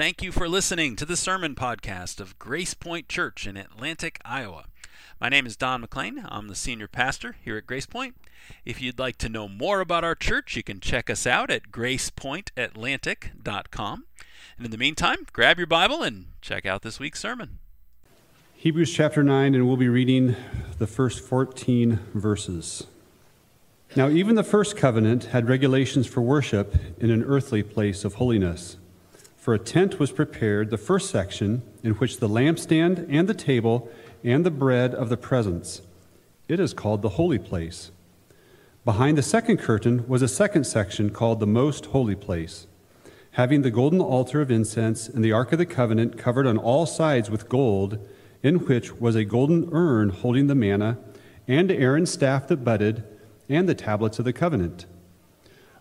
Thank you for listening to the sermon podcast of GracePoint Church in Atlantic, Iowa. My name is Don McLean. I'm the senior pastor here at GracePoint. If you'd like to know more about our church, you can check us out at gracepointatlantic.com. And in the meantime, grab your Bible and check out this week's sermon. Hebrews chapter 9, and we'll be reading the first 14 verses. Now, even the first covenant had regulations for worship in an earthly place of holiness. For a tent was prepared, the first section, in which the lampstand and the table and the bread of the presence. It is called the holy place. Behind the second curtain was a second section called the most holy place, having the golden altar of incense and the ark of the covenant covered on all sides with gold, in which was a golden urn holding the manna, and Aaron's staff that budded and the tablets of the covenant.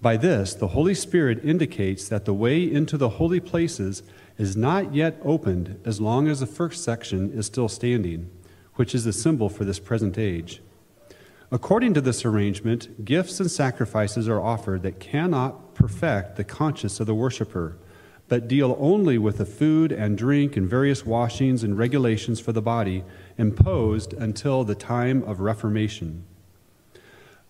By this, the Holy Spirit indicates that the way into the holy places is not yet opened as long as the first section is still standing, which is the symbol for this present age. According to this arrangement, gifts and sacrifices are offered that cannot perfect the conscience of the worshiper, but deal only with the food and drink and various washings and regulations for the body imposed until the time of Reformation.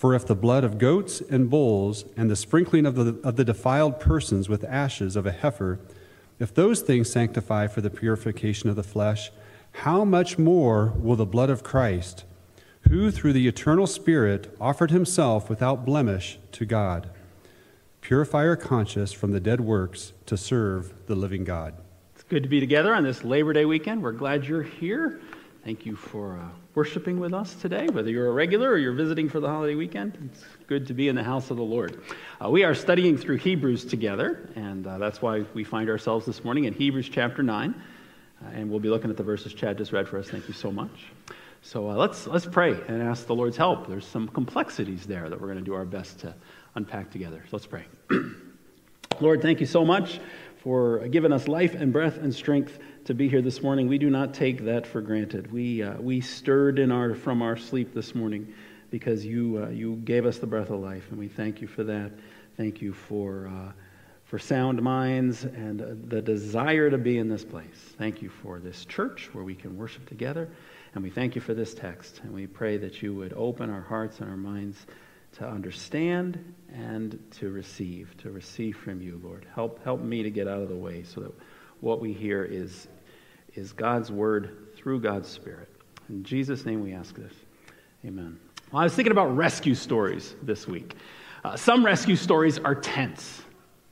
For if the blood of goats and bulls and the sprinkling of the, of the defiled persons with ashes of a heifer, if those things sanctify for the purification of the flesh, how much more will the blood of Christ, who through the eternal Spirit offered himself without blemish to God, purify our conscience from the dead works to serve the living God? It's good to be together on this Labor Day weekend. We're glad you're here. Thank you for uh, worshiping with us today, whether you're a regular or you're visiting for the holiday weekend. It's good to be in the house of the Lord. Uh, we are studying through Hebrews together, and uh, that's why we find ourselves this morning in Hebrews chapter 9. Uh, and we'll be looking at the verses Chad just read for us. Thank you so much. So uh, let's, let's pray and ask the Lord's help. There's some complexities there that we're going to do our best to unpack together. So let's pray. Lord, thank you so much for giving us life and breath and strength to be here this morning. We do not take that for granted. We, uh, we stirred in our, from our sleep this morning because you, uh, you gave us the breath of life, and we thank you for that. Thank you for, uh, for sound minds and uh, the desire to be in this place. Thank you for this church where we can worship together, and we thank you for this text. And we pray that you would open our hearts and our minds to understand and to receive, to receive from you, Lord. Help, help me to get out of the way so that what we hear is, is God's word through God's Spirit. In Jesus' name we ask this. Amen. Well, I was thinking about rescue stories this week. Uh, some rescue stories are tense.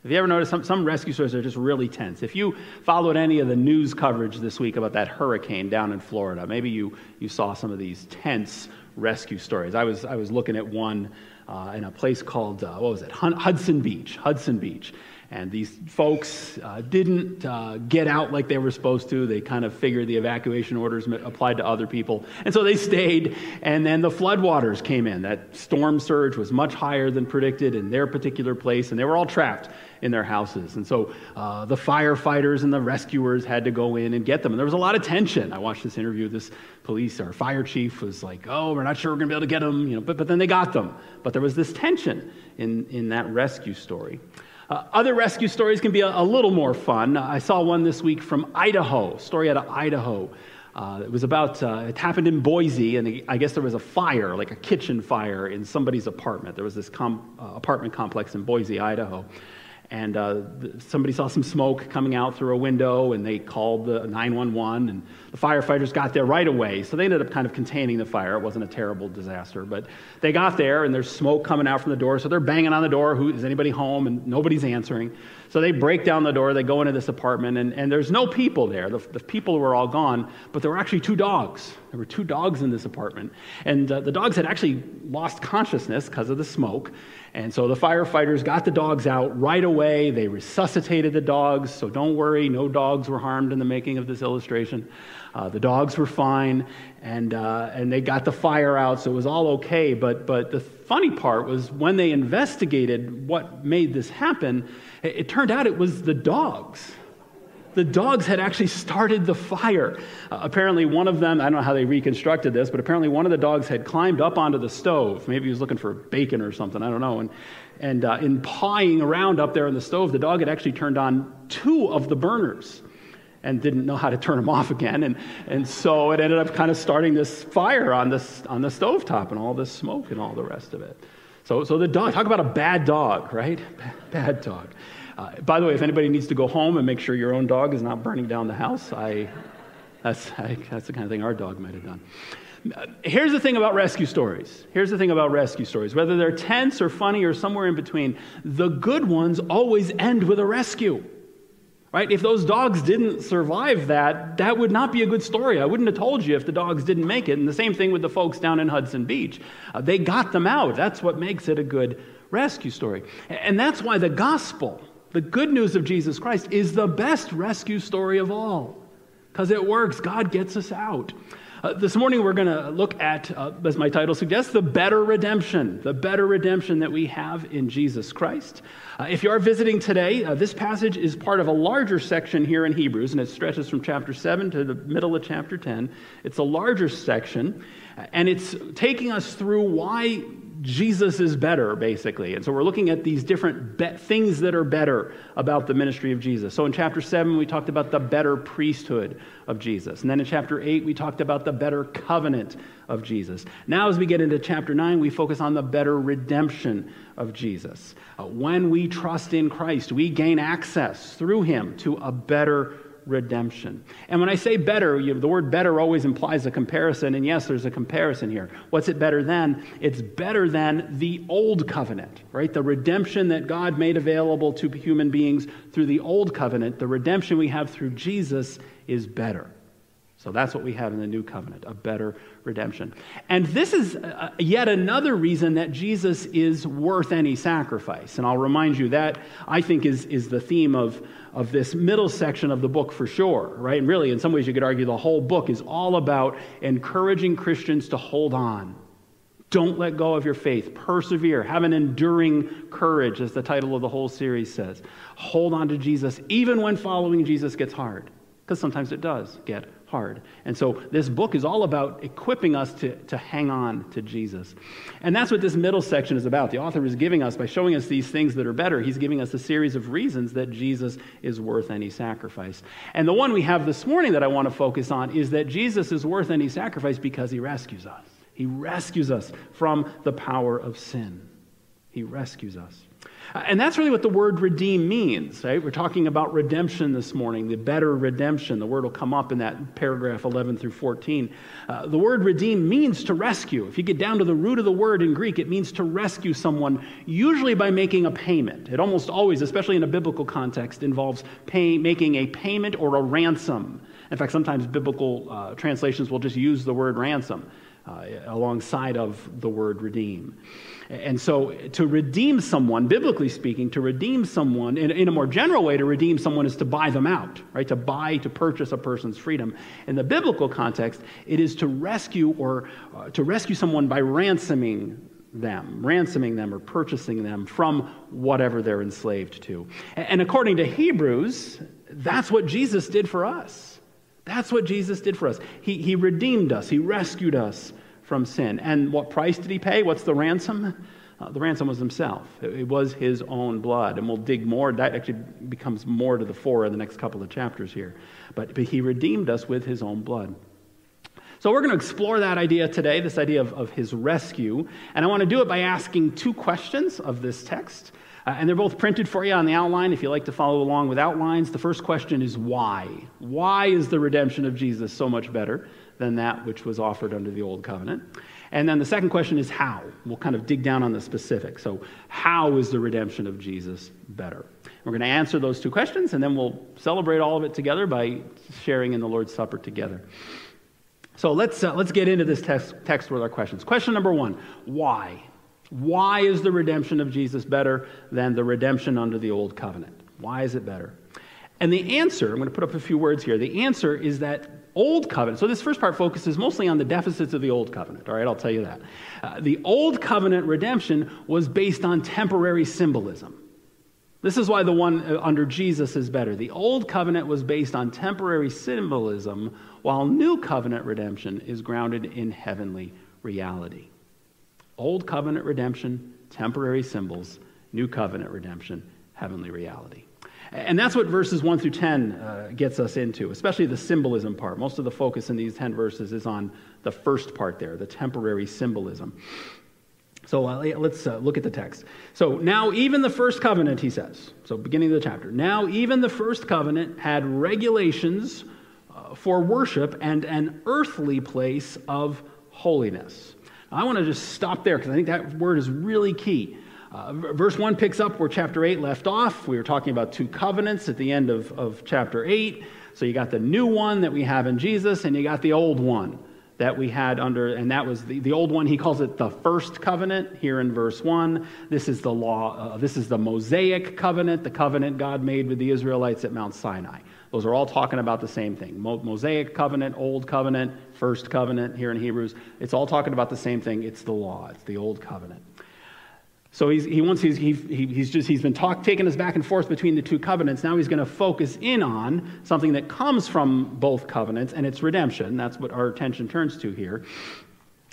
Have you ever noticed some, some rescue stories are just really tense? If you followed any of the news coverage this week about that hurricane down in Florida, maybe you, you saw some of these tense rescue stories. I was, I was looking at one uh, in a place called, uh, what was it, Hudson Beach, Hudson Beach. And these folks uh, didn't uh, get out like they were supposed to. They kind of figured the evacuation orders applied to other people. And so they stayed. And then the floodwaters came in. That storm surge was much higher than predicted in their particular place. And they were all trapped in their houses. And so uh, the firefighters and the rescuers had to go in and get them. And there was a lot of tension. I watched this interview. This police, our fire chief, was like, oh, we're not sure we're going to be able to get them. You know, but, but then they got them. But there was this tension in, in that rescue story. Uh, other rescue stories can be a, a, little more fun. I saw one this week from Idaho, story out of Idaho. Uh, it was about, uh, it happened in Boise, and I guess there was a fire, like a kitchen fire, in somebody's apartment. There was this com- uh, apartment complex in Boise, Idaho. And uh, somebody saw some smoke coming out through a window and they called the 911 and the firefighters got there right away. So they ended up kind of containing the fire. It wasn't a terrible disaster. But they got there and there's smoke coming out from the door so they're banging on the door who is anybody home? And nobody's answering so they break down the door they go into this apartment and, and there's no people there the, the people were all gone but there were actually two dogs there were two dogs in this apartment and uh, the dogs had actually lost consciousness because of the smoke and so the firefighters got the dogs out right away. They resuscitated the dogs, so don't worry, no dogs were harmed in the making of this illustration. Uh, the dogs were fine, and, uh, and they got the fire out, so it was all okay. But, but the funny part was when they investigated what made this happen, it, it turned out it was the dogs the dogs had actually started the fire. Uh, apparently, one of them, I don't know how they reconstructed this, but apparently one of the dogs had climbed up onto the stove. Maybe he was looking for bacon or something, I don't know. And, and uh, in pawing around up there in the stove, the dog had actually turned on two of the burners and didn't know how to turn them off again. And, and so it ended up kind of starting this fire on, this, on the stove top and all this smoke and all the rest of it. So, so the dog, talk about a bad dog, right? Bad dog. Uh, by the way, if anybody needs to go home and make sure your own dog is not burning down the house, I, that's, I, that's the kind of thing our dog might have done. Uh, here's the thing about rescue stories. Here's the thing about rescue stories. Whether they're tense or funny or somewhere in between, the good ones always end with a rescue. Right? If those dogs didn't survive that, that would not be a good story. I wouldn't have told you if the dogs didn't make it. And the same thing with the folks down in Hudson Beach. Uh, they got them out. That's what makes it a good rescue story. And that's why the gospel the good news of Jesus Christ is the best rescue story of all because it works. God gets us out. Uh, this morning, we're going to look at, uh, as my title suggests, the better redemption, the better redemption that we have in Jesus Christ. Uh, if you are visiting today, uh, this passage is part of a larger section here in Hebrews, and it stretches from chapter 7 to the middle of chapter 10. It's a larger section, and it's taking us through why Jesus is better, basically. And so we're looking at these different be- things that are better about the ministry of Jesus. So in chapter 7, we talked about the better priesthood of Jesus. And then in chapter 8, we talked about the better covenant of Jesus. Now, as we get into chapter 9, we focus on the better redemption of Jesus. Uh, when we trust in Christ, we gain access through him to a better redemption. And when I say better, you the word better always implies a comparison, and yes, there's a comparison here. What's it better than? It's better than the old covenant, right? The redemption that God made available to human beings through the old covenant, the redemption we have through Jesus is better. So that's what we have in the new covenant, a better redemption. And this is uh, yet another reason that Jesus is worth any sacrifice. And I'll remind you that I think is, is the theme of, of this middle section of the book for sure, right? And really, in some ways, you could argue the whole book is all about encouraging Christians to hold on. Don't let go of your faith. Persevere. Have an enduring courage, as the title of the whole series says. Hold on to Jesus, even when following Jesus gets hard, because sometimes it does get hard. And so this book is all about equipping us to, to hang on to Jesus. And that's what this middle section is about. The author is giving us, by showing us these things that are better, he's giving us a series of reasons that Jesus is worth any sacrifice. And the one we have this morning that I want to focus on is that Jesus is worth any sacrifice because he rescues us. He rescues us from the power of sin. He rescues us. And that's really what the word redeem means, right? We're talking about redemption this morning, the better redemption. The word will come up in that paragraph 11 through 14. Uh, the word redeem means to rescue. If you get down to the root of the word in Greek, it means to rescue someone, usually by making a payment. It almost always, especially in a biblical context, involves pay, making a payment or a ransom. In fact, sometimes biblical uh, translations will just use the word ransom uh, alongside of the word redeem. And so, to redeem someone, biblically speaking, to redeem someone, in, in, a more general way, to redeem someone is to buy them out, right? To buy, to purchase a person's freedom. In the biblical context, it is to rescue or uh, to rescue someone by ransoming them, ransoming them or purchasing them from whatever they're enslaved to. And according to Hebrews, that's what Jesus did for us. That's what Jesus did for us. He, he redeemed us, He rescued us from sin. And what price did he pay? What's the ransom? Uh, the ransom was himself. It, it, was his own blood. And we'll dig more. That actually becomes more to the fore in the next couple of chapters here. But, but he redeemed us with his own blood. So we're going to explore that idea today, this idea of, of his rescue. And I want to do it by asking two questions of this text. Uh, and they're both printed for you on the outline if you like to follow along with outlines. The first question is why? Why is the redemption of Jesus so much better than that which was offered under the old covenant? And then the second question is how? We'll kind of dig down on the specifics. So, how is the redemption of Jesus better? We're going to answer those two questions, and then we'll celebrate all of it together by sharing in the Lord's Supper together. So, let's, uh, let's get into this text, text with our questions. Question number one Why? Why is the redemption of Jesus better than the redemption under the old covenant? Why is it better? And the answer, I'm going to put up a few words here. The answer is that old covenant, so this first part focuses mostly on the deficits of the old covenant, all right? I'll tell you that. Uh, the old covenant redemption was based on temporary symbolism. This is why the one uh, under Jesus is better. The old covenant was based on temporary symbolism, while new covenant redemption is grounded in heavenly reality. Old covenant redemption, temporary symbols, new covenant redemption, heavenly reality. And that's what verses 1 through 10 uh, gets us into, especially the symbolism part. Most of the focus in these 10 verses is on the first part there, the temporary symbolism. So uh, let's uh, look at the text. So now, even the first covenant, he says, so beginning of the chapter, now even the first covenant had regulations uh, for worship and an earthly place of holiness. I want to just stop there because I think that word is really key. Uh, verse 1 picks up where chapter 8 left off. We were talking about two covenants at the end of, of chapter 8. So you got the new one that we have in Jesus, and you got the old one that we had under, and that was the, the old one. He calls it the first covenant here in verse 1. This is the law, uh, this is the Mosaic covenant, the covenant God made with the Israelites at Mount Sinai. Those are all talking about the same thing Mosaic covenant, Old covenant, First covenant here in Hebrews. It's all talking about the same thing. It's the law, it's the Old covenant. So he's, he wants, he's, he, he's just, he's been talk, taking us back and forth between the two covenants. Now he's going to focus in on something that comes from both covenants, and it's redemption. That's what our attention turns to here.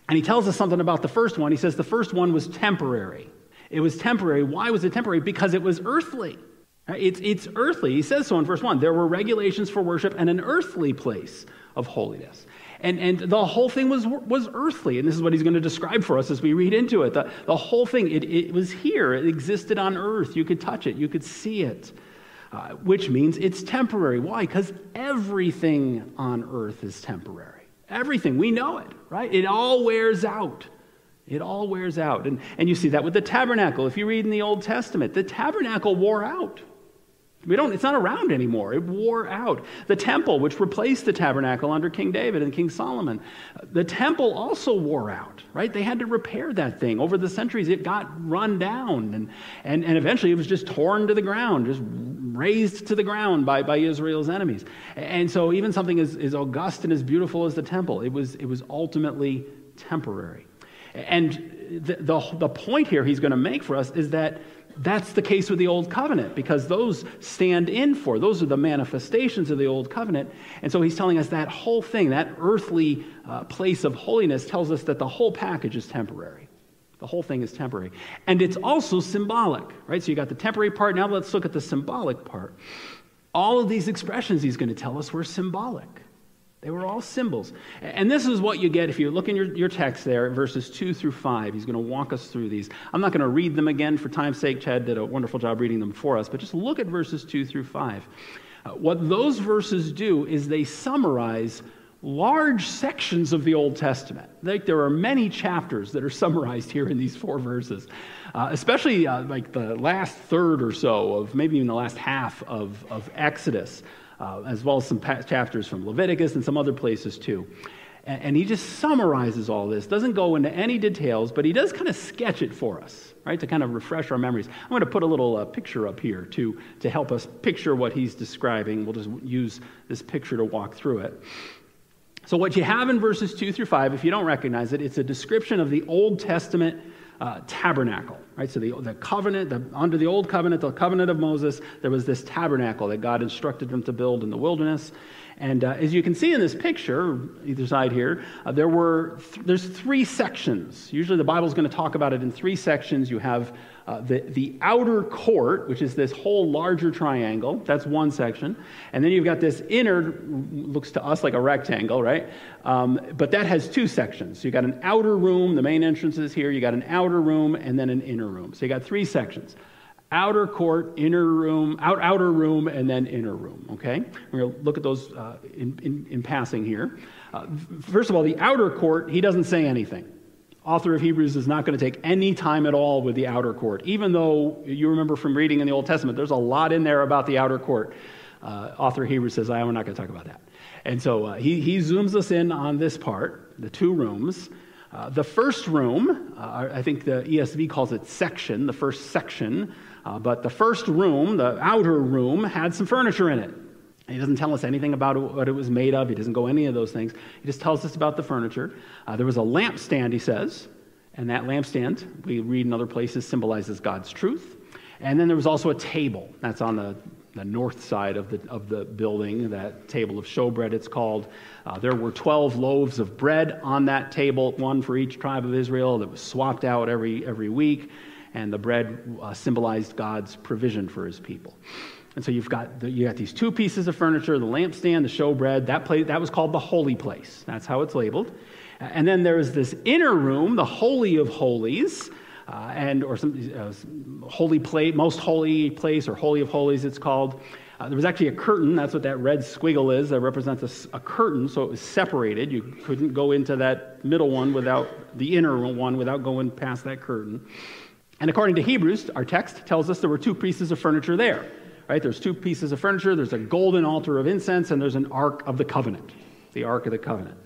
And he tells us something about the first one. He says the first one was temporary. It was temporary. Why was it temporary? Because it was earthly. It's, it's earthly. He says so in verse 1. There were regulations for worship and an earthly place of holiness. And, and the whole thing was, was earthly. And this is what he's going to describe for us as we read into it. The, the whole thing, it, it was here. It existed on earth. You could touch it, you could see it, uh, which means it's temporary. Why? Because everything on earth is temporary. Everything. We know it, right? It all wears out. It all wears out. And, and you see that with the tabernacle. If you read in the Old Testament, the tabernacle wore out. We don't, it's not around anymore. It wore out. The temple, which replaced the tabernacle under King David and King Solomon, the temple also wore out, right? They had to repair that thing. Over the centuries, it got run down, and, and, and eventually it was just torn to the ground, just razed to the ground by, by Israel's enemies. And so, even something as, as august and as beautiful as the temple, it was, it was ultimately temporary. And the, the, the point here he's going to make for us is that that's the case with the Old Covenant because those stand in for, those are the manifestations of the Old Covenant. And so he's telling us that whole thing, that earthly uh, place of holiness, tells us that the whole package is temporary. The whole thing is temporary. And it's also symbolic, right? So you got the temporary part. Now let's look at the symbolic part. All of these expressions he's going to tell us were symbolic. They were all symbols. And this is what you get if you look in your, your text there, verses 2 through 5. He's going to walk us through these. I'm not going to read them again for time's sake. Chad did a wonderful job reading them for us, but just look at verses 2 through 5. Uh, what those verses do is they summarize large sections of the Old Testament. Like there are many chapters that are summarized here in these four verses, uh, especially uh, like the last third or so of maybe even the last half of, of Exodus uh, as well as some pa- chapters from Leviticus and some other places too. And, and he just summarizes all this, doesn't go into any details, but he does kind of sketch it for us, right, to kind of refresh our memories. I'm going to put a little uh, picture up here to, to help us picture what he's describing. We'll just use this picture to walk through it. So, what you have in verses 2 through 5, if you don't recognize it, it's a description of the Old Testament uh, tabernacle, right? So the, the covenant, the, under the old covenant, the covenant of Moses, there was this tabernacle that God instructed them to build in the wilderness. And uh, as you can see in this picture, either side here, uh, there were th- there's three sections. Usually the Bible is going to talk about it in three sections. You have uh, the, the outer court, which is this whole larger triangle, that's one section. And then you've got this inner, looks to us like a rectangle, right? Um, but that has two sections. So you've got an outer room, the main entrance is here. You got an outer room and then an inner room. So you got three sections outer court, inner room, out, outer room, and then inner room. Okay? We're going to look at those uh, in, in, in, passing here. Uh, first of all, the outer court, he doesn't say anything. Author of Hebrews is not going to take any time at all with the outer court, even though you remember from reading in the Old Testament, there's a lot in there about the outer court. Uh, author of Hebrews says, I'm not going to talk about that. And so uh, he, he zooms us in on this part, the two rooms. Uh, the first room, uh, I think the ESV calls it section, the first section, uh, but the first room, the outer room, had some furniture in it. He doesn't tell us anything about what it was made of. He doesn't go any of those things. He just tells us about the furniture. Uh, there was a lampstand, he says, and that lampstand, we read in other places, symbolizes God's truth. And then there was also a table. That's on the, the north side of the, of the building, that table of showbread, it's called. Uh, there were 12 loaves of bread on that table, one for each tribe of Israel, that was swapped out every, every week. And the bread uh, symbolized God's provision for his people. And so you've got, the, you got these two pieces of furniture the lampstand, the showbread. That, place, that was called the holy place. That's how it's labeled. And then there's this inner room, the Holy of Holies, uh, and or some uh, holy place, most holy place, or Holy of Holies, it's called. Uh, there was actually a curtain. That's what that red squiggle is. That represents a, a, curtain, so it was separated. You couldn't go into that middle one without the inner one without going past that curtain. And according to Hebrews, our text tells us there were two pieces of furniture there right? There's two pieces of furniture. There's a golden altar of incense, and there's an Ark of the Covenant, the Ark of the Covenant.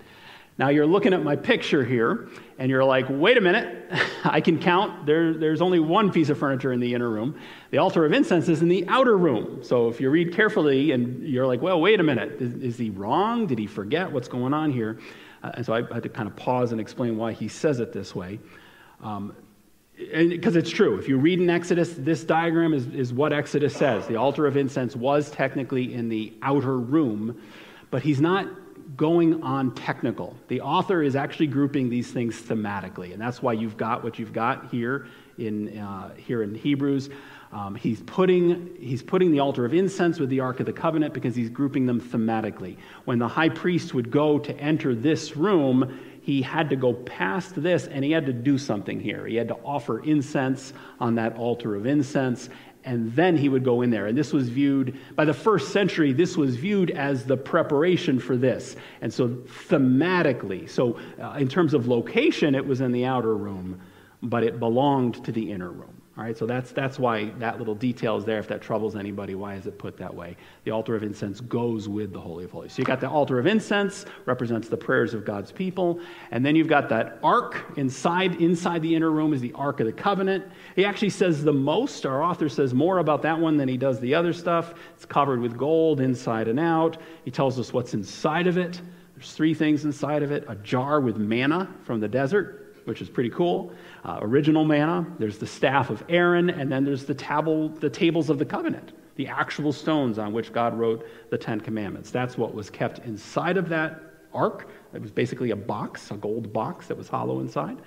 Now you're looking at my picture here, and you're like, wait a minute, I can count. There, there's only one piece of furniture in the inner room. The altar of incense is in the outer room. So if you read carefully and you're like, well, wait a minute, is, is he wrong? Did he forget what's going on here? Uh, and so I had to kind of pause and explain why he says it this way. Um, because it's true. If you read in Exodus, this diagram is, is what Exodus says. The altar of incense was technically in the outer room, but he's not going on technical. The author is actually grouping these things thematically, and that's why you've got what you've got here in, uh, here in Hebrews. Um, he's, putting, he's putting the altar of incense with the Ark of the Covenant because he's grouping them thematically. When the high priest would go to enter this room, he had to go past this and he had to do something here. He had to offer incense on that altar of incense, and then he would go in there. And this was viewed, by the first century, this was viewed as the preparation for this. And so, thematically, so uh, in terms of location, it was in the outer room, but it belonged to the inner room. All right, so that's, that's why that little detail is there. If that troubles anybody, why is it put that way? The altar of incense goes with the Holy of Holies. So you got the altar of incense, represents the prayers of God's people. And then you've got that ark inside, inside the inner room is the Ark of the Covenant. He actually says the most. Our author says more about that one than he does the other stuff. It's covered with gold inside and out. He tells us what's inside of it. There's three things inside of it a jar with manna from the desert, which is pretty cool uh, original manna, there's the staff of Aaron, and then there's the, table, the tables of the covenant, the actual stones on which God wrote the Ten Commandments. That's what was kept inside of that ark. It was basically a box, a gold box that was hollow inside.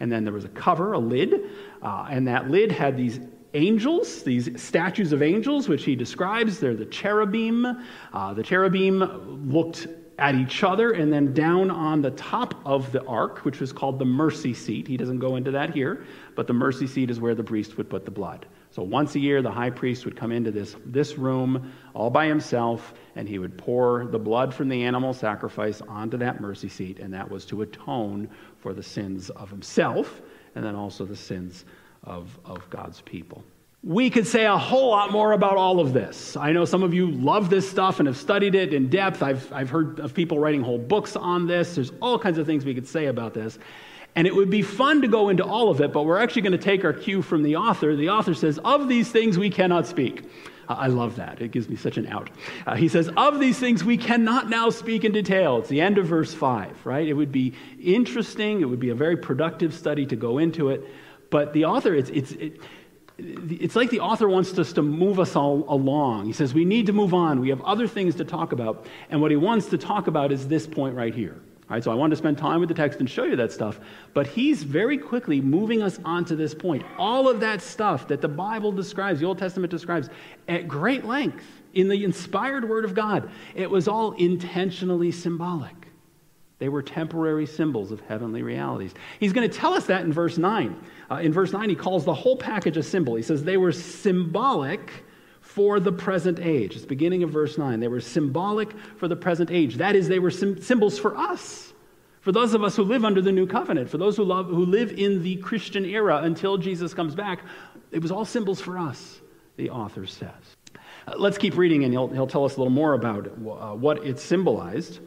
And then there was a cover, a lid, uh, and that lid had these angels, these statues of angels, which he describes. They're the cherubim. Uh, the cherubim looked at each other and then down on the top of the ark, which was called the mercy seat. He doesn't go into that here, but the mercy seat is where the priest would put the blood. So once a year, the high priest would come into this, this room all by himself, and he would pour the blood from the animal sacrifice onto that mercy seat, and that was to atone for the sins of himself and then also the sins of, of God's people. We could say a whole lot more about all of this. I know some of you love this stuff and have studied it in depth. I've, I've heard of people writing whole books on this. There's all kinds of things we could say about this. And it would be fun to go into all of it, but we're actually going to take our cue from the author. The author says, Of these things we cannot speak. I love that. It gives me such an out. Uh, he says, Of these things we cannot now speak in detail. It's the end of verse 5, right? It would be interesting. It would be a very productive study to go into it. But the author, it's, it's, it, it's like the author wants us to move us all along. He says, We need to move on. We have other things to talk about. And what he wants to talk about is this point right here. All right, so I wanted to spend time with the text and show you that stuff. But he's very quickly moving us on to this point. All of that stuff that the Bible describes, the Old Testament describes, at great length in the inspired Word of God, it was all intentionally symbolic. They were temporary symbols of heavenly realities. He's going to tell us that in verse 9. Uh, in verse 9, he calls the whole package a symbol. He says they were symbolic for the present age. It's beginning of verse 9. They were symbolic for the present age. That is, they were sim- symbols for us, for those of us who live under the new covenant, for those who, love, who live in the Christian era until Jesus comes back. It was all symbols for us, the author says. Uh, let's keep reading, and he'll, he'll tell us a little more about uh, what it symbolized.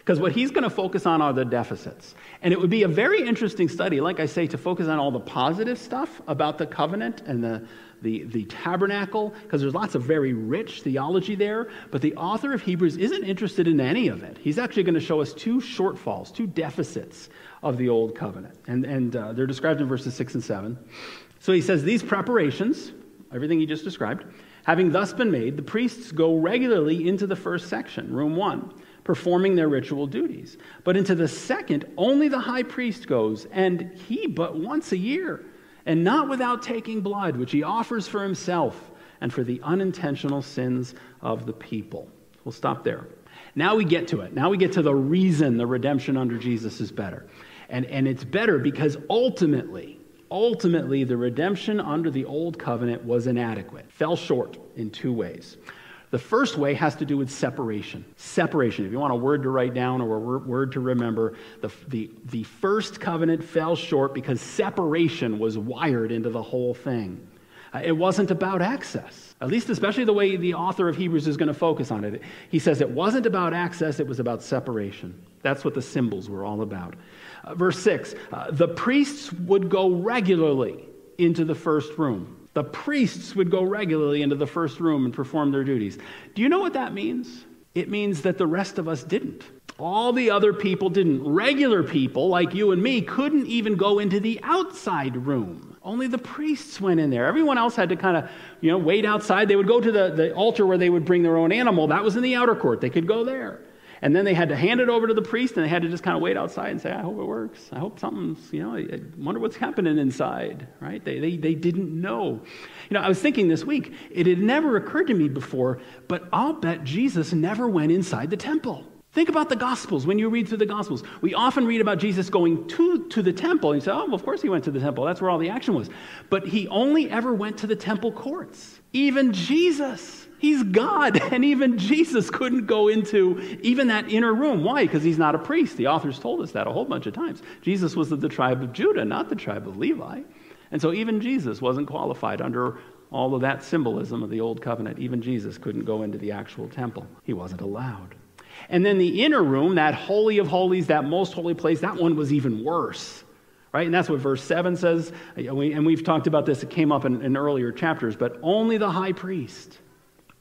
Because what he's going to focus on are the deficits. And it would be a very interesting study, like I say, to focus on all the positive stuff about the covenant and the, the, the tabernacle, because there's lots of very rich theology there. But the author of Hebrews isn't interested in any of it. He's actually going to show us two shortfalls, two deficits of the old covenant. And, and uh, they're described in verses 6 and 7. So he says, These preparations, everything he just described, having thus been made, the priests go regularly into the first section, room one performing their ritual duties. But into the second, only the high priest goes, and he but once a year, and not without taking blood, which he offers for himself and for the unintentional sins of the people. We'll stop there. Now we get to it. Now we get to the reason the redemption under Jesus is better. And, and it's better because ultimately, ultimately, the redemption under the old covenant was inadequate, fell short in two ways. The first way has to do with separation. Separation. If you want a word to write down or a word to remember, the, the, the first covenant fell short because separation was wired into the whole thing. Uh, it wasn't about access, at least, especially the way the author of Hebrews is going to focus on it. He says it wasn't about access, it was about separation. That's what the symbols were all about. Uh, verse 6 uh, the priests would go regularly into the first room. The priests would go regularly into the first room and perform their duties. Do you know what that means? It means that the rest of us didn't. All the other people didn't. Regular people like you and me couldn't even go into the outside room. Only the priests went in there. Everyone else had to kind of, you know, wait outside. They would go to the, the altar where they would bring their own animal. That was in the outer court. They could go there. And then they had to hand it over to the priest and they had to just kind of wait outside and say, I hope it works. I hope something's, you know, I wonder what's happening inside, right? They, they, they didn't know. You know, I was thinking this week, it had never occurred to me before, but I'll bet Jesus never went inside the temple. Think about the Gospels. When you read through the Gospels, we often read about Jesus going to, to the temple. And you say, oh, well, of course he went to the temple. That's where all the action was. But he only ever went to the temple courts. Even Jesus He's God, and even Jesus couldn't go into even that inner room. Why? Because he's not a priest. The authors told us that a whole bunch of times. Jesus was of the tribe of Judah, not the tribe of Levi. And so even Jesus wasn't qualified under all of that symbolism of the old covenant. Even Jesus couldn't go into the actual temple, he wasn't allowed. And then the inner room, that holy of holies, that most holy place, that one was even worse right? And that's what verse 7 says. And we've talked about this, it came up in, in, earlier chapters, but only the high priest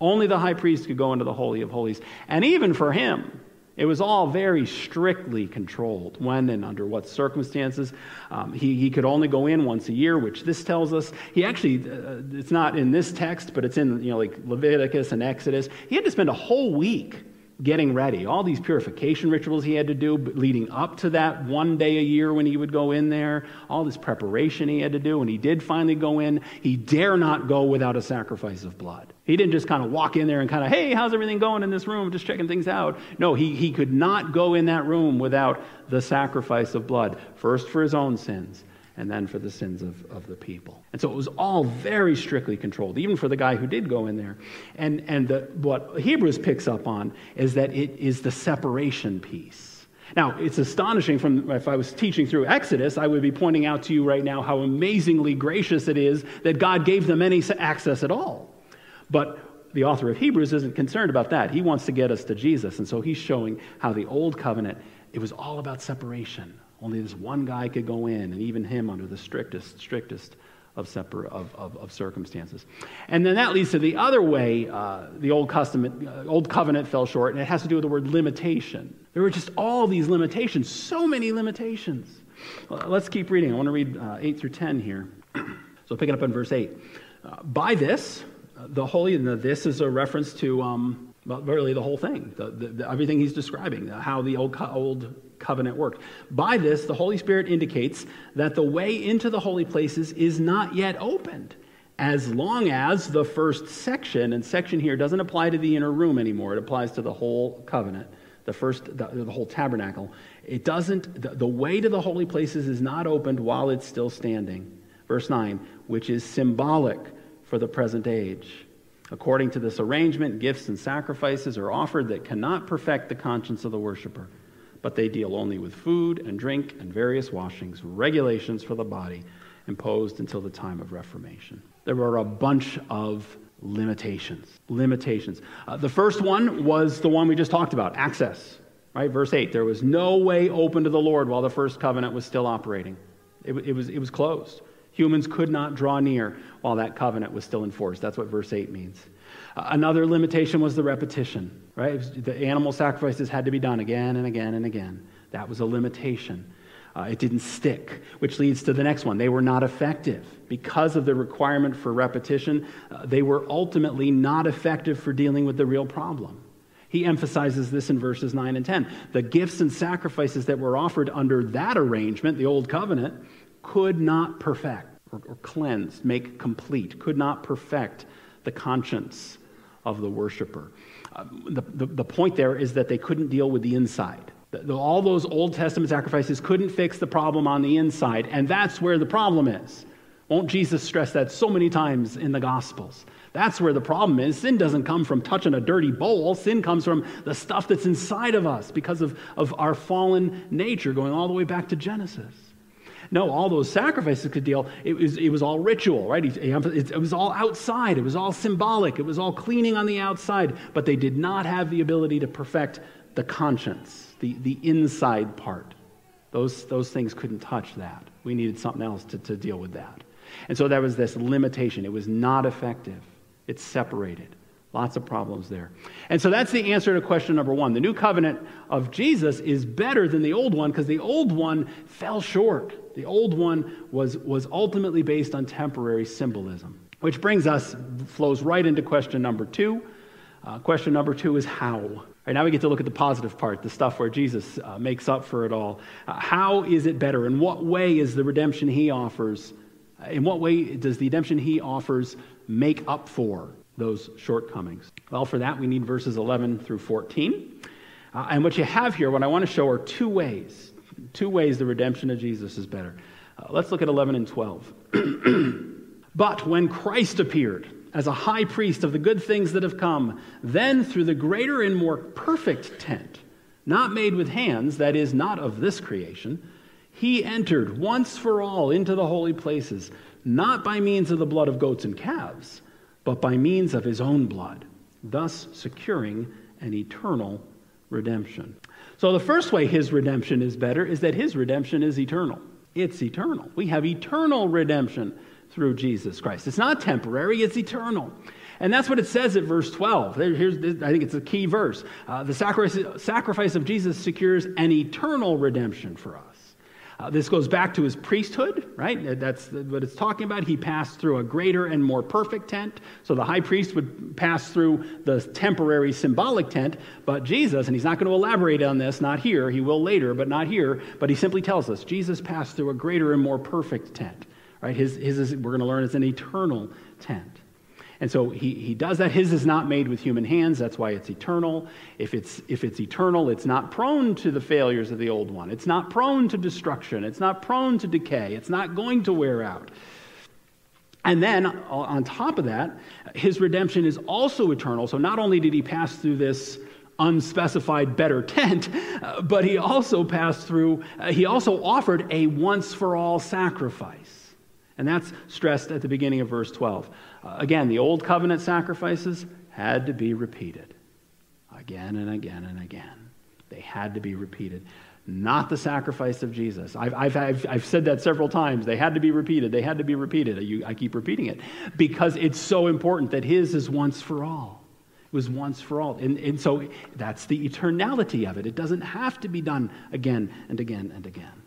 only the high priest could go into the Holy of Holies. And even for him, it was all very strictly controlled when and under what circumstances. Um, he, he could only go in once a year, which this tells us. He actually, uh, it's not in this text, but it's in, you know, like Leviticus and Exodus. He had to spend a whole week getting ready, all these purification rituals he had to do leading up to that one day a year when he would go in there, all this preparation he had to do. When he did finally go in, he dare not go without a sacrifice of blood. He didn't just kind of walk in there and kind of, hey, how's everything going in this room? Just checking things out. No, he, he could not go in that room without the sacrifice of blood, first for his own sins and then for the sins of, of the people. And so it was all very strictly controlled, even for the guy who did go in there. And, and the, what Hebrews picks up on is that it is the separation piece. Now, it's astonishing from if I was teaching through Exodus, I would be pointing out to you right now how amazingly gracious it is that God gave them any access at all. But the author of Hebrews isn't concerned about that. He wants to get us to Jesus. And so he's showing how the old covenant, it was all about separation only this one guy could go in, and even him under the strictest, strictest of, separ- of, of, of circumstances. And then that leads to the other way uh, the Old, Testament, uh, Old Covenant fell short, and it has to do with the word limitation. There were just all these limitations, so many limitations. Let's keep reading. I want to read uh, 8 through 10 here. so pick it up in verse 8. Uh, by this, uh, the holy, and this is a reference to um, well, really the whole thing, the, the, the, everything he's describing, how the old, old covenant worked. By this, the Holy Spirit indicates that the way into the holy places is not yet opened, as long as the first section, and section here doesn't apply to the inner room anymore, it applies to the whole covenant, the first, the, the whole tabernacle. It doesn't, the, the way to the holy places is not opened while it's still standing. Verse 9, which is symbolic for the present age. According to this arrangement, gifts and sacrifices are offered that cannot perfect the conscience of the worshiper, but they deal only with food and drink and various washings, regulations for the body imposed until the time of Reformation. There were a bunch of limitations. Limitations. Uh, the first one was the one we just talked about access. Right? Verse 8 there was no way open to the Lord while the first covenant was still operating, it, it was, it was closed. Humans could not draw near while that covenant was still in force. That's what verse 8 means. Uh, another limitation was the repetition, right? The animal sacrifices had to be done again and again and again. That was a limitation. Uh, it didn't stick, which leads to the next one. They were not effective. Because of the requirement for repetition, uh, they were ultimately not effective for dealing with the real problem. He emphasizes this in verses 9 and 10. The gifts and sacrifices that were offered under that arrangement, the Old Covenant, could not perfect or, or cleanse, make complete, could not perfect the conscience of the worshiper. Uh, the, the, the point there is that they couldn't deal with the inside. The, all those Old Testament sacrifices couldn't fix the problem on the inside, and that's where the problem is. Won't Jesus stress that so many times in the Gospels? That's where the problem is. Sin doesn't come from touching a dirty bowl. Sin comes from the stuff that's inside of us because of, of our fallen nature, going all the way back to Genesis. No, all those sacrifices could deal, it was, it was all ritual, right? It was all outside. It was all symbolic. It was all cleaning on the outside. But they did not have the ability to perfect the conscience, the, the inside part. Those, those things couldn't touch that. We needed something else to, to deal with that. And so there was this limitation. It was not effective, it's separated. Lots of problems there. And so that's the answer to question number one. The new covenant of Jesus is better than the old one because the old one fell short. The old one was, was ultimately based on temporary symbolism, which brings us, flows right into question number two. Uh, question number two is how. Right, now we get to look at the positive part, the stuff where Jesus uh, makes up for it all. Uh, how is it better? In what way is the redemption he offers, uh, in what way does the redemption he offers make up for those shortcomings? Well, for that, we need verses 11 through 14. Uh, and what you have here, what I want to show are two ways. Two ways the redemption of Jesus is better. Uh, let's look at 11 and 12. but when Christ appeared as a high priest of the good things that have come, then through the greater and more perfect tent, not made with hands, that is, not of this creation, he entered once for all into the holy places, not by means of the blood of goats and calves but by means of his own blood, thus securing an eternal redemption. So, the first way his redemption is better is that his redemption is eternal. It's eternal. We have eternal redemption through Jesus Christ. It's not temporary, it's eternal. And that's what it says at verse 12. Here's, I think it's a key verse. Uh, the sacrifice, sacrifice of Jesus secures an eternal redemption for us. Uh, this goes back to his priesthood, right? That's what it's talking about. He passed through a greater and more perfect tent. So the high priest would pass through the temporary symbolic tent, but Jesus, and he's not going to elaborate on this, not here, he will later, but not here, but he simply tells us Jesus passed through a greater and more perfect tent, right? His, his is, we're going to learn, it's an eternal tent. And so he, he does that. His is not made with human hands. That's why it's eternal. If it's, if it's eternal, it's not prone to the failures of the old one. It's not prone to destruction. It's not prone to decay. It's not going to wear out. And then, on top of that, his redemption is also eternal. So not only did he pass through this unspecified better tent, but he also passed through, uh, he also offered a once for all sacrifice. And that's stressed at the beginning of verse 12. Uh, again, the old covenant sacrifices had to be repeated again and again and again. They had to be repeated. Not the sacrifice of Jesus. I've, I've, I've, I've said that several times. They had to be repeated. They had to be repeated. You, I keep repeating it because it's so important that His is once for all. It was once for all. And, and so that's the eternality of it. It doesn't have to be done again and again and again.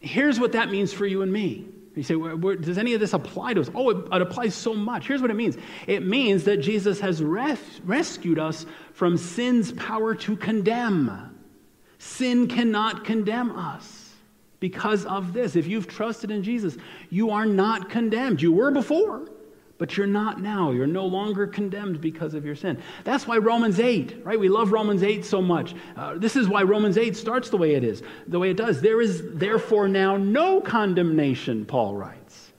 Here's what that means for you and me. You say, where, where, does any of this apply to us? Oh, it, it, applies so much. Here's what it means it means that Jesus has res- rescued us from sin's power to condemn. Sin cannot condemn us because of this. If you've trusted in Jesus, you are not condemned. You were before, But you're not now. You're no longer condemned because of your sin. That's why Romans 8, right? We love Romans 8 so much. Uh, this is why Romans 8 starts the way it is, the way it does. There is therefore now no condemnation, Paul writes,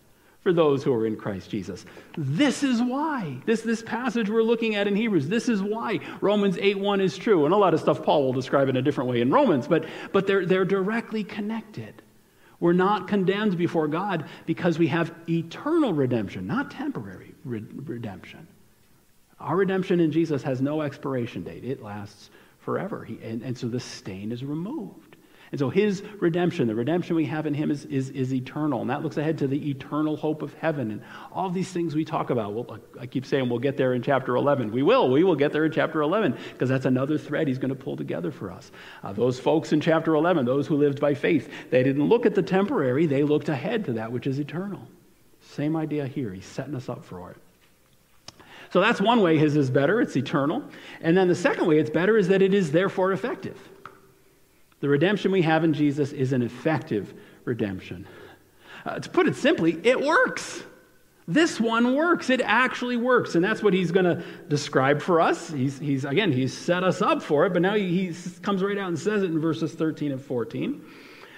for those who are in Christ Jesus. This is why. This, this passage we're looking at in Hebrews, this is why Romans 8 1 is true. And a lot of stuff Paul will describe in a different way in Romans, but, but they're, they're directly connected. We're not condemned before God because we have eternal redemption, not temporary re- redemption. Our redemption in Jesus has no expiration date, it lasts forever. He, and, and so the stain is removed. And so his redemption, the redemption we have in him, is, is, is eternal. And that looks ahead to the eternal hope of heaven. And all these things we talk about. Well, I keep saying we'll get there in chapter 11. We will. We will get there in chapter 11 because that's another thread he's going to pull together for us. Uh, those folks in chapter 11, those who lived by faith, they didn't look at the temporary, they looked ahead to that which is eternal. Same idea here. He's setting us up for it. So that's one way his is better, it's eternal. And then the second way it's better is that it is therefore effective. The redemption we have in Jesus is an effective redemption. Uh, to put it simply, it works. This one works. It actually works. And that's what he's going to describe for us. He's, he's, again, he's set us up for it, but now he, he comes right out and says it in verses 13 and 14.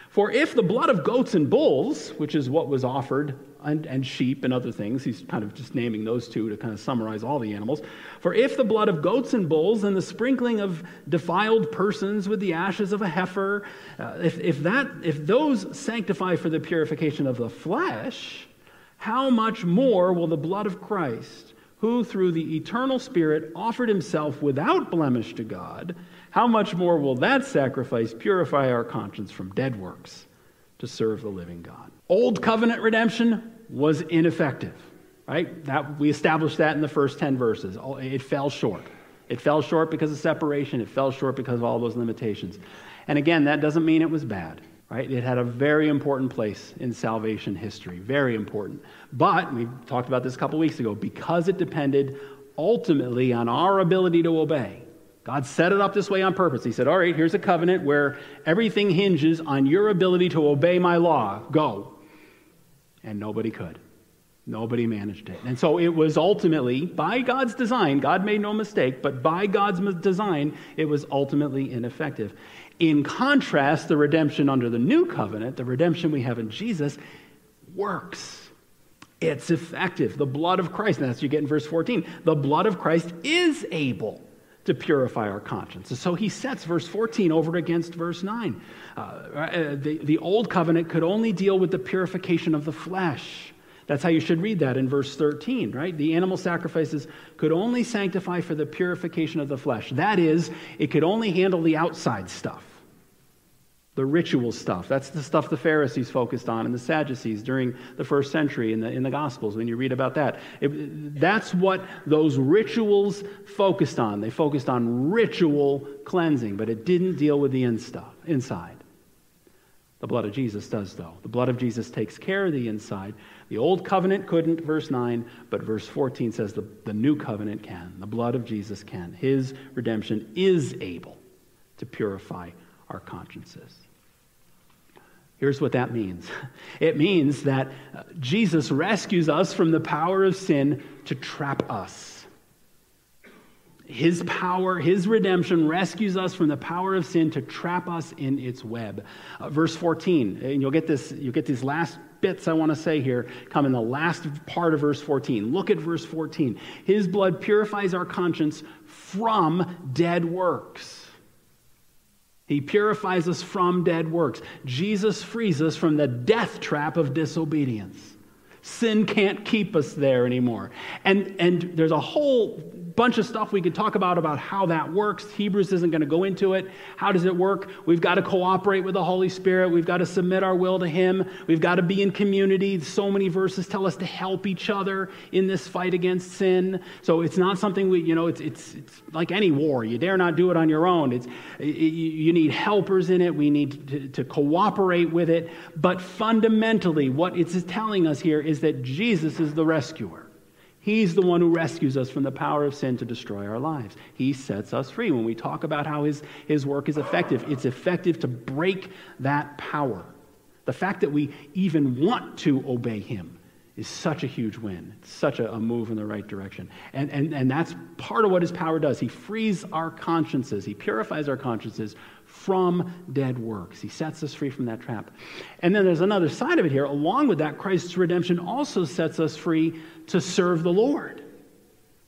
For if the blood of goats and bulls, which is what was offered, and, and, sheep and other things, he's kind of just naming those two to kind of summarize all the animals. For if the blood of goats and bulls and the sprinkling of defiled persons with the ashes of a heifer, uh, if, if, that, if those sanctify for the purification of the flesh, how much more will the blood of Christ, who through the eternal Spirit offered himself without blemish to God, how much more will that sacrifice purify our conscience from dead works to serve the living God? Old covenant redemption was ineffective, right? That, we established that in the first 10 verses. It fell short. It fell short because of separation. It fell short because of all those limitations. And again, that doesn't mean it was bad, right? It had a very important place in salvation history, very important. But we talked about this a couple weeks ago because it depended ultimately on our ability to obey. God set it up this way on purpose. He said, All right, here's a covenant where everything hinges on your ability to obey my law. Go. And nobody could. Nobody managed it. And so it was ultimately, by God's design, God made no mistake, but by God's design, it was ultimately ineffective. In contrast, the redemption under the new covenant, the redemption we have in Jesus, works. It's effective. The blood of Christ, and that's what you get in verse 14. The blood of Christ is able to purify our conscience. so he sets verse 14 over against verse 9. Uh, uh, the, the old covenant could only deal with the purification of the flesh. That's how you should read that in verse 13, right? The animal sacrifices could only sanctify for the purification of the flesh. That is, it could only handle the outside stuff the ritual stuff. That's the stuff the Pharisees focused on and the Sadducees during the first century in the, in the Gospels when you read about that. It, that's what those rituals focused on. They focused on ritual cleansing, but it didn't deal with the in stuff, inside. The blood of Jesus does, though. The blood of Jesus takes care of the inside. The old covenant couldn't, verse 9, but verse 14 says the, the new covenant can. The blood of Jesus can. His redemption is able to purify our consciences. Here's what that means it means that Jesus rescues us from the power of sin to trap us. His power, his redemption rescues us from the power of sin to trap us in its web. Uh, verse 14, and you'll get this, you'll get these last bits I want to say here come in the last part of verse 14. Look at verse 14. His blood purifies our conscience from dead works he purifies us from dead works. Jesus frees us from the death trap of disobedience. Sin can't keep us there anymore. And, and there's a whole bunch of stuff we could talk about about how that works. Hebrews isn't going to go into it. How does it work? We've got to cooperate with the Holy Spirit. We've got to submit our will to Him. We've got to be in community. So many verses tell us to help each other in this fight against sin. So it's not something we, you know, it's, it's, it's like any war. You dare not do it on your own. It's, it, you need helpers in it. We need to, to cooperate with it. But fundamentally, what it's telling us here is that Jesus is the rescuer. He's the one who rescues us from the power of sin to destroy our lives. He sets us free. When we talk about how his, his work is effective, it's effective to break that power. The fact that we even want to obey him is such a huge win. It's such a, a, move in the right direction. And, and, and that's part of what his power does. He frees our consciences, he purifies our consciences from dead works. He sets us free from that trap. And then there's another side of it here. Along with that, Christ's redemption also sets us free to serve the Lord.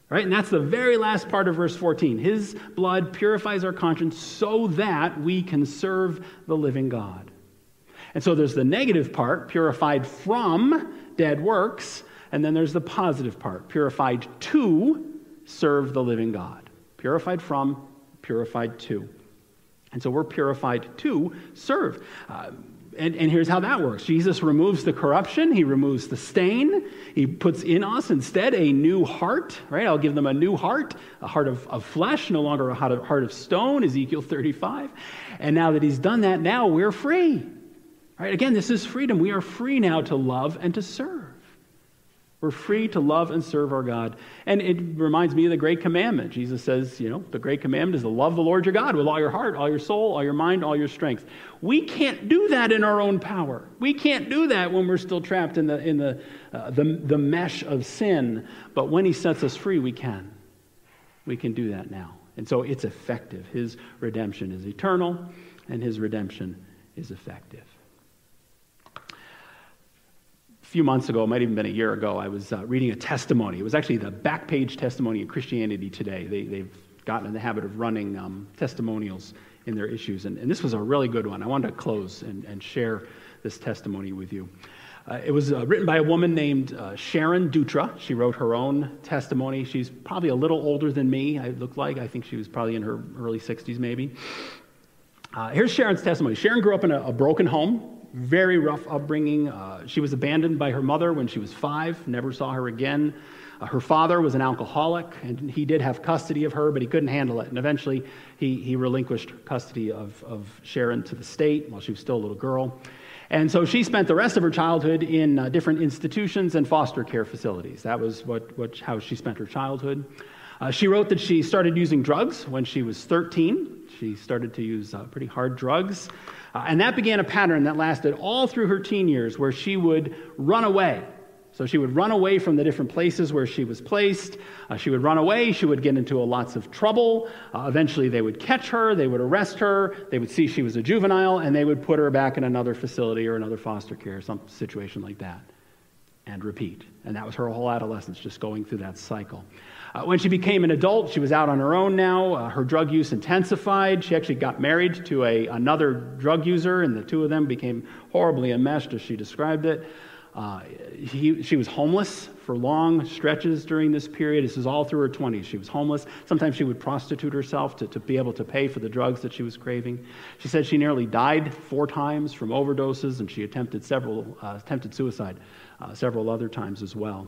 Right? And that's the very last part of verse 14. His blood purifies our conscience so that we can serve the living God. And so there's the negative part, purified from dead works, and then there's the positive part, purified to serve the living God. Purified from, purified to. And so we're purified to serve. Uh, and, and, here's how that works Jesus removes the corruption, He removes the stain, He puts in us instead a new heart, right? I'll give them a new heart, a heart of, of flesh, no longer a heart of, heart of stone, Ezekiel 35. And now that He's done that, now we're free. Right? Again, this is freedom. We are free now to love and to serve. We're free to love and serve our God. And it reminds me of the great commandment. Jesus says, you know, the great commandment is to love the Lord your God with all your heart, all your soul, all your mind, all your strength. We can't do that in our own power. We can't do that when we're still trapped in the, in the, uh, the, the mesh of sin. But when he sets us free, we can. We can do that now. And so it's effective. His redemption is eternal, and his redemption is effective few months ago, it might have even been a year ago, I was uh, reading a testimony. It was actually the back page testimony of Christianity Today. They, they've gotten in the habit of running um, testimonials in their issues, and, and, this was a really good one. I wanted to close and, and share this testimony with you. Uh, it was uh, written by a woman named uh, Sharon Dutra. She wrote her own testimony. She's probably a little older than me, I look like. I think she was probably in her early 60s, maybe. Uh, here's Sharon's testimony. Sharon grew up in a, a broken home very rough upbringing. Uh, she was abandoned by her mother when she was five, never saw her again. Uh, her father was an alcoholic, and he did have custody of her, but he couldn't handle it. And eventually, he, he relinquished custody of, of Sharon to the state while she was still a little girl. And so she spent the rest of her childhood in uh, different institutions and foster care facilities. That was what, what, how she spent her childhood. Uh, she wrote that she started using drugs when she was 13. She started to use uh, pretty hard drugs. Uh, and that began a pattern that lasted all through her teen years where she would run away. So she would run away from the different places where she was placed. Uh, she would run away. She would get into lots of trouble. Uh, eventually, they would catch her. They would arrest her. They would see she was a juvenile, and they would put her back in another facility or another foster care, some situation like that, and repeat. And that was her whole adolescence, just going through that cycle. Uh, when she became an adult, she was out on her own now. Uh, her drug use intensified. She actually got married to a, another drug user, and the two of them became horribly enmeshed, as she described it. Uh, he, she was homeless for long stretches during this period. This is all through her 20s. She was homeless. Sometimes she would prostitute herself to, to be able to pay for the drugs that she was craving. She said she nearly died four times from overdoses, and she attempted several uh, attempted suicide uh, several other times as well.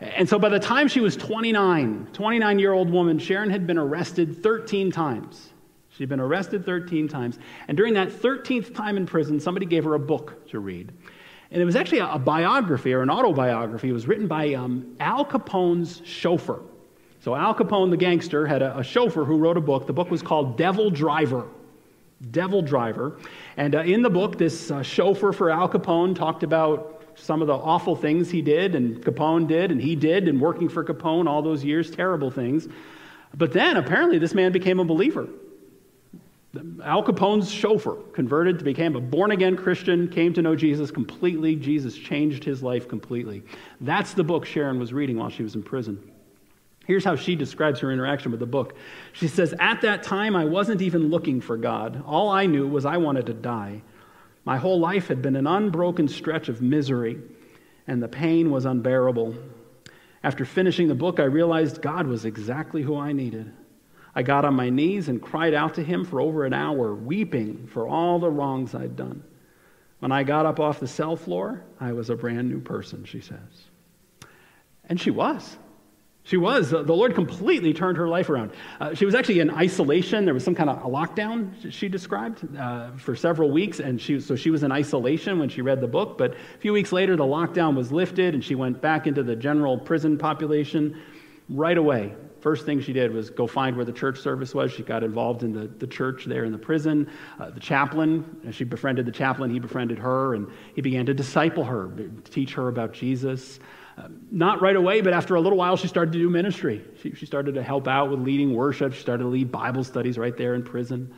And so by the time she was 29, 29 year old woman, Sharon had been arrested 13 times. She'd been arrested 13 times. And during that 13th time in prison, somebody gave her a book to read. And it was actually a, a biography or an autobiography. It was written by um, Al Capone's chauffeur. So Al Capone, the gangster, had a, a, chauffeur who wrote a book. The book was called Devil Driver. Devil Driver. And uh, in the book, this uh, chauffeur for Al Capone talked about some of the awful things he did and Capone did and he did and working for Capone all those years, terrible things. But then apparently this man became a believer. Al Capone's chauffeur converted to become a born again Christian, came to know Jesus completely. Jesus changed his life completely. That's the book Sharon was reading while she was in prison. Here's how she describes her interaction with the book. She says, At that time, I wasn't even looking for God. All I knew was I wanted to die. My whole life had been an unbroken stretch of misery, and the pain was unbearable. After finishing the book, I realized God was exactly who I needed. I got on my knees and cried out to him for over an hour, weeping for all the wrongs I'd done. When I got up off the cell floor, I was a brand new person, she says. And she was. She was. The Lord completely turned her life around. Uh, she was actually in isolation. There was some kind of a lockdown, she described, uh, for several weeks. And she, so she was in isolation when she read the book. But a few weeks later, the lockdown was lifted and she went back into the general prison population right away. First thing she did was go find where the church service was. She got involved in the, the church there in the prison. Uh, the chaplain, and she befriended the chaplain, he befriended her, and he began to disciple her, teach her about Jesus. Uh, not right away, but after a little while, she started to do ministry. She, she started to help out with leading worship. She started to lead Bible studies right there in prison.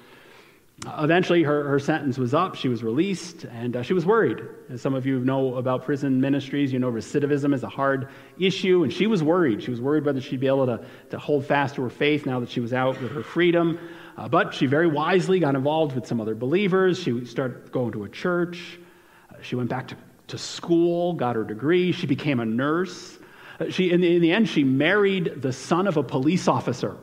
Eventually, her, her sentence was up. She was released, and uh, she was worried. As some of you know about prison ministries, you know recidivism is a hard issue, and she was worried. She was worried whether she'd be able to, to hold fast to her faith now that she was out with her freedom. Uh, but she very wisely got involved with some other believers. She started going to a church. Uh, she went back to, to school, got her degree. She became a nurse. Uh, she, in the, in the end, she married the son of a police officer.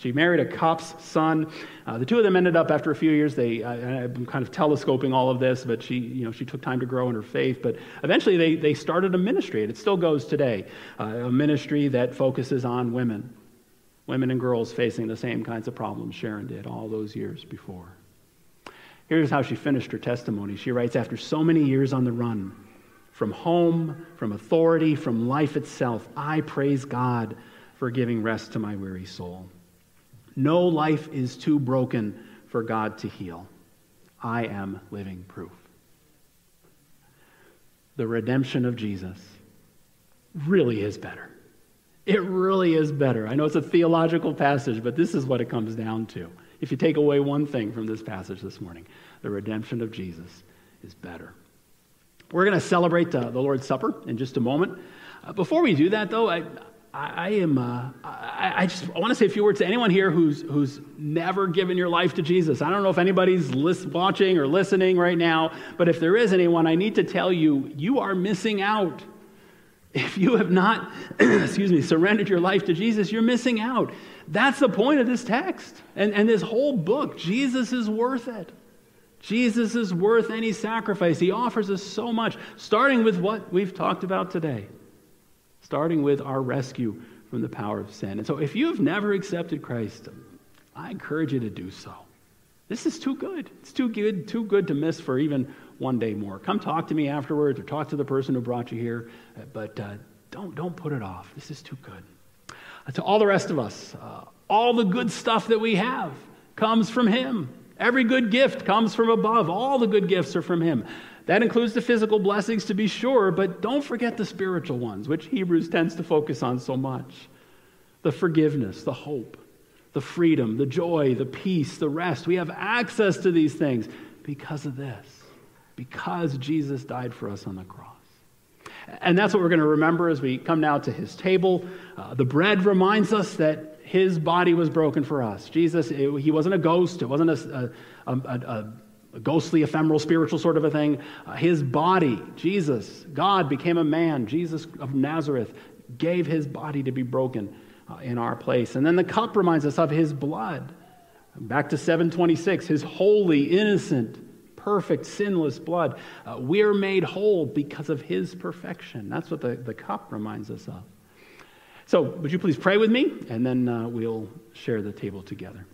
She married a cop's son. Uh, the two of them ended up after a few years. They, uh, I'm kind of telescoping all of this, but she, you know, she took time to grow in her faith. But eventually, they, they started a ministry, and it still goes today. Uh, a ministry that focuses on women, women and girls facing the same kinds of problems Sharon did all those years before. Here's how she finished her testimony. She writes, after so many years on the run, from home, from authority, from life itself, I praise God for giving rest to my weary soul. No life is too broken for God to heal. I am living proof. The redemption of Jesus really is better. It really is better. I know it's a theological passage, but this is what it comes down to. If you take away one thing from this passage this morning, the redemption of Jesus is better. We're going to celebrate the, the Lord's Supper in just a moment. Uh, before we do that, though, I, I, I am, uh, I, I, just want to say a few words to anyone here who's, who's never given your life to Jesus. I don't know if anybody's list, watching or listening right now, but if there is anyone, I need to tell you, you are missing out. If you have not, excuse me, surrendered your life to Jesus, you're missing out. That's the point of this text and, and this whole book. Jesus is worth it. Jesus is worth any sacrifice. He offers us so much, starting with what we've talked about today starting with our rescue from the power of sin. And so, if you've never accepted Christ, I encourage you to do so. This is too good. It's too good, too good to miss for even one day more. Come talk to me afterwards or talk to the person who brought you here, but uh, don't, don't put it off. This is too good. Uh, to all the rest of us, uh, all the good stuff that we have comes from Him. Every good gift comes from above. All the good gifts are from Him. That includes the physical blessings to be sure, but don't forget the spiritual ones, which Hebrews tends to focus on so much the forgiveness, the hope, the freedom, the joy, the peace, the rest. We have access to these things because of this, because Jesus died for us on the cross. And that's what we're going to remember as we come now to his table. Uh, the bread reminds us that his body was broken for us. Jesus, it, he wasn't a ghost, it wasn't a, a, a, a a ghostly, ephemeral, spiritual sort of a thing. Uh, his body, Jesus, God became a man. Jesus of Nazareth gave his body to be broken uh, in our place. And then the cup reminds us of his blood. Back to 726, his holy, innocent, perfect, sinless blood. Uh, we're made whole because of his perfection. That's what the, the cup reminds us of. So, would you please pray with me? And then uh, we'll share the table together.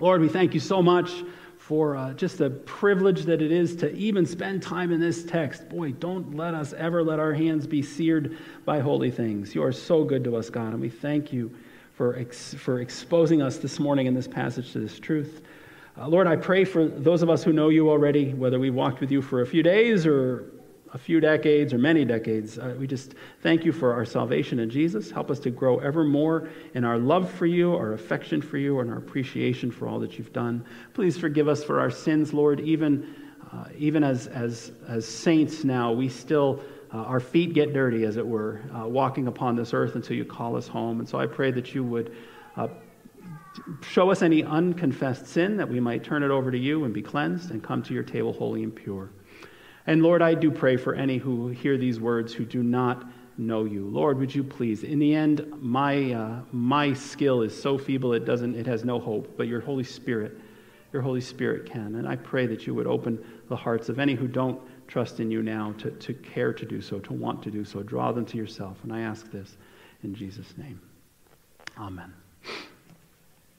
Lord, we thank you so much for uh, just the privilege that it is to even spend time in this text. Boy, don't let us ever let our hands be seared by holy things. You are so good to us, God, and we thank you for, ex- for exposing us this morning in this passage to this truth. Uh, Lord, I pray for those of us who know you already, whether we've walked with you for a few days or a few decades or many decades. Uh, we just thank you for our salvation in Jesus. Help us to grow ever more in our love for you, our affection for you, and our appreciation for all that you've done. Please forgive us for our sins, Lord. Even, uh, even as, as, as saints now, we still, uh, our feet get dirty, as it were, uh, walking upon this earth until you call us home. And so I pray that you would uh, show us any unconfessed sin, that we might turn it over to you and be cleansed and come to your table holy and pure. And Lord, I do pray for any who hear these words who do not know you. Lord, would you please? In the end, my, uh, my skill is so feeble it doesn't, it has no hope, but your Holy Spirit, your Holy Spirit can. And I pray that you would open the hearts of any who don't trust in you now to, to care to do so, to want to do so. Draw them to yourself. And I ask this in Jesus' name. Amen.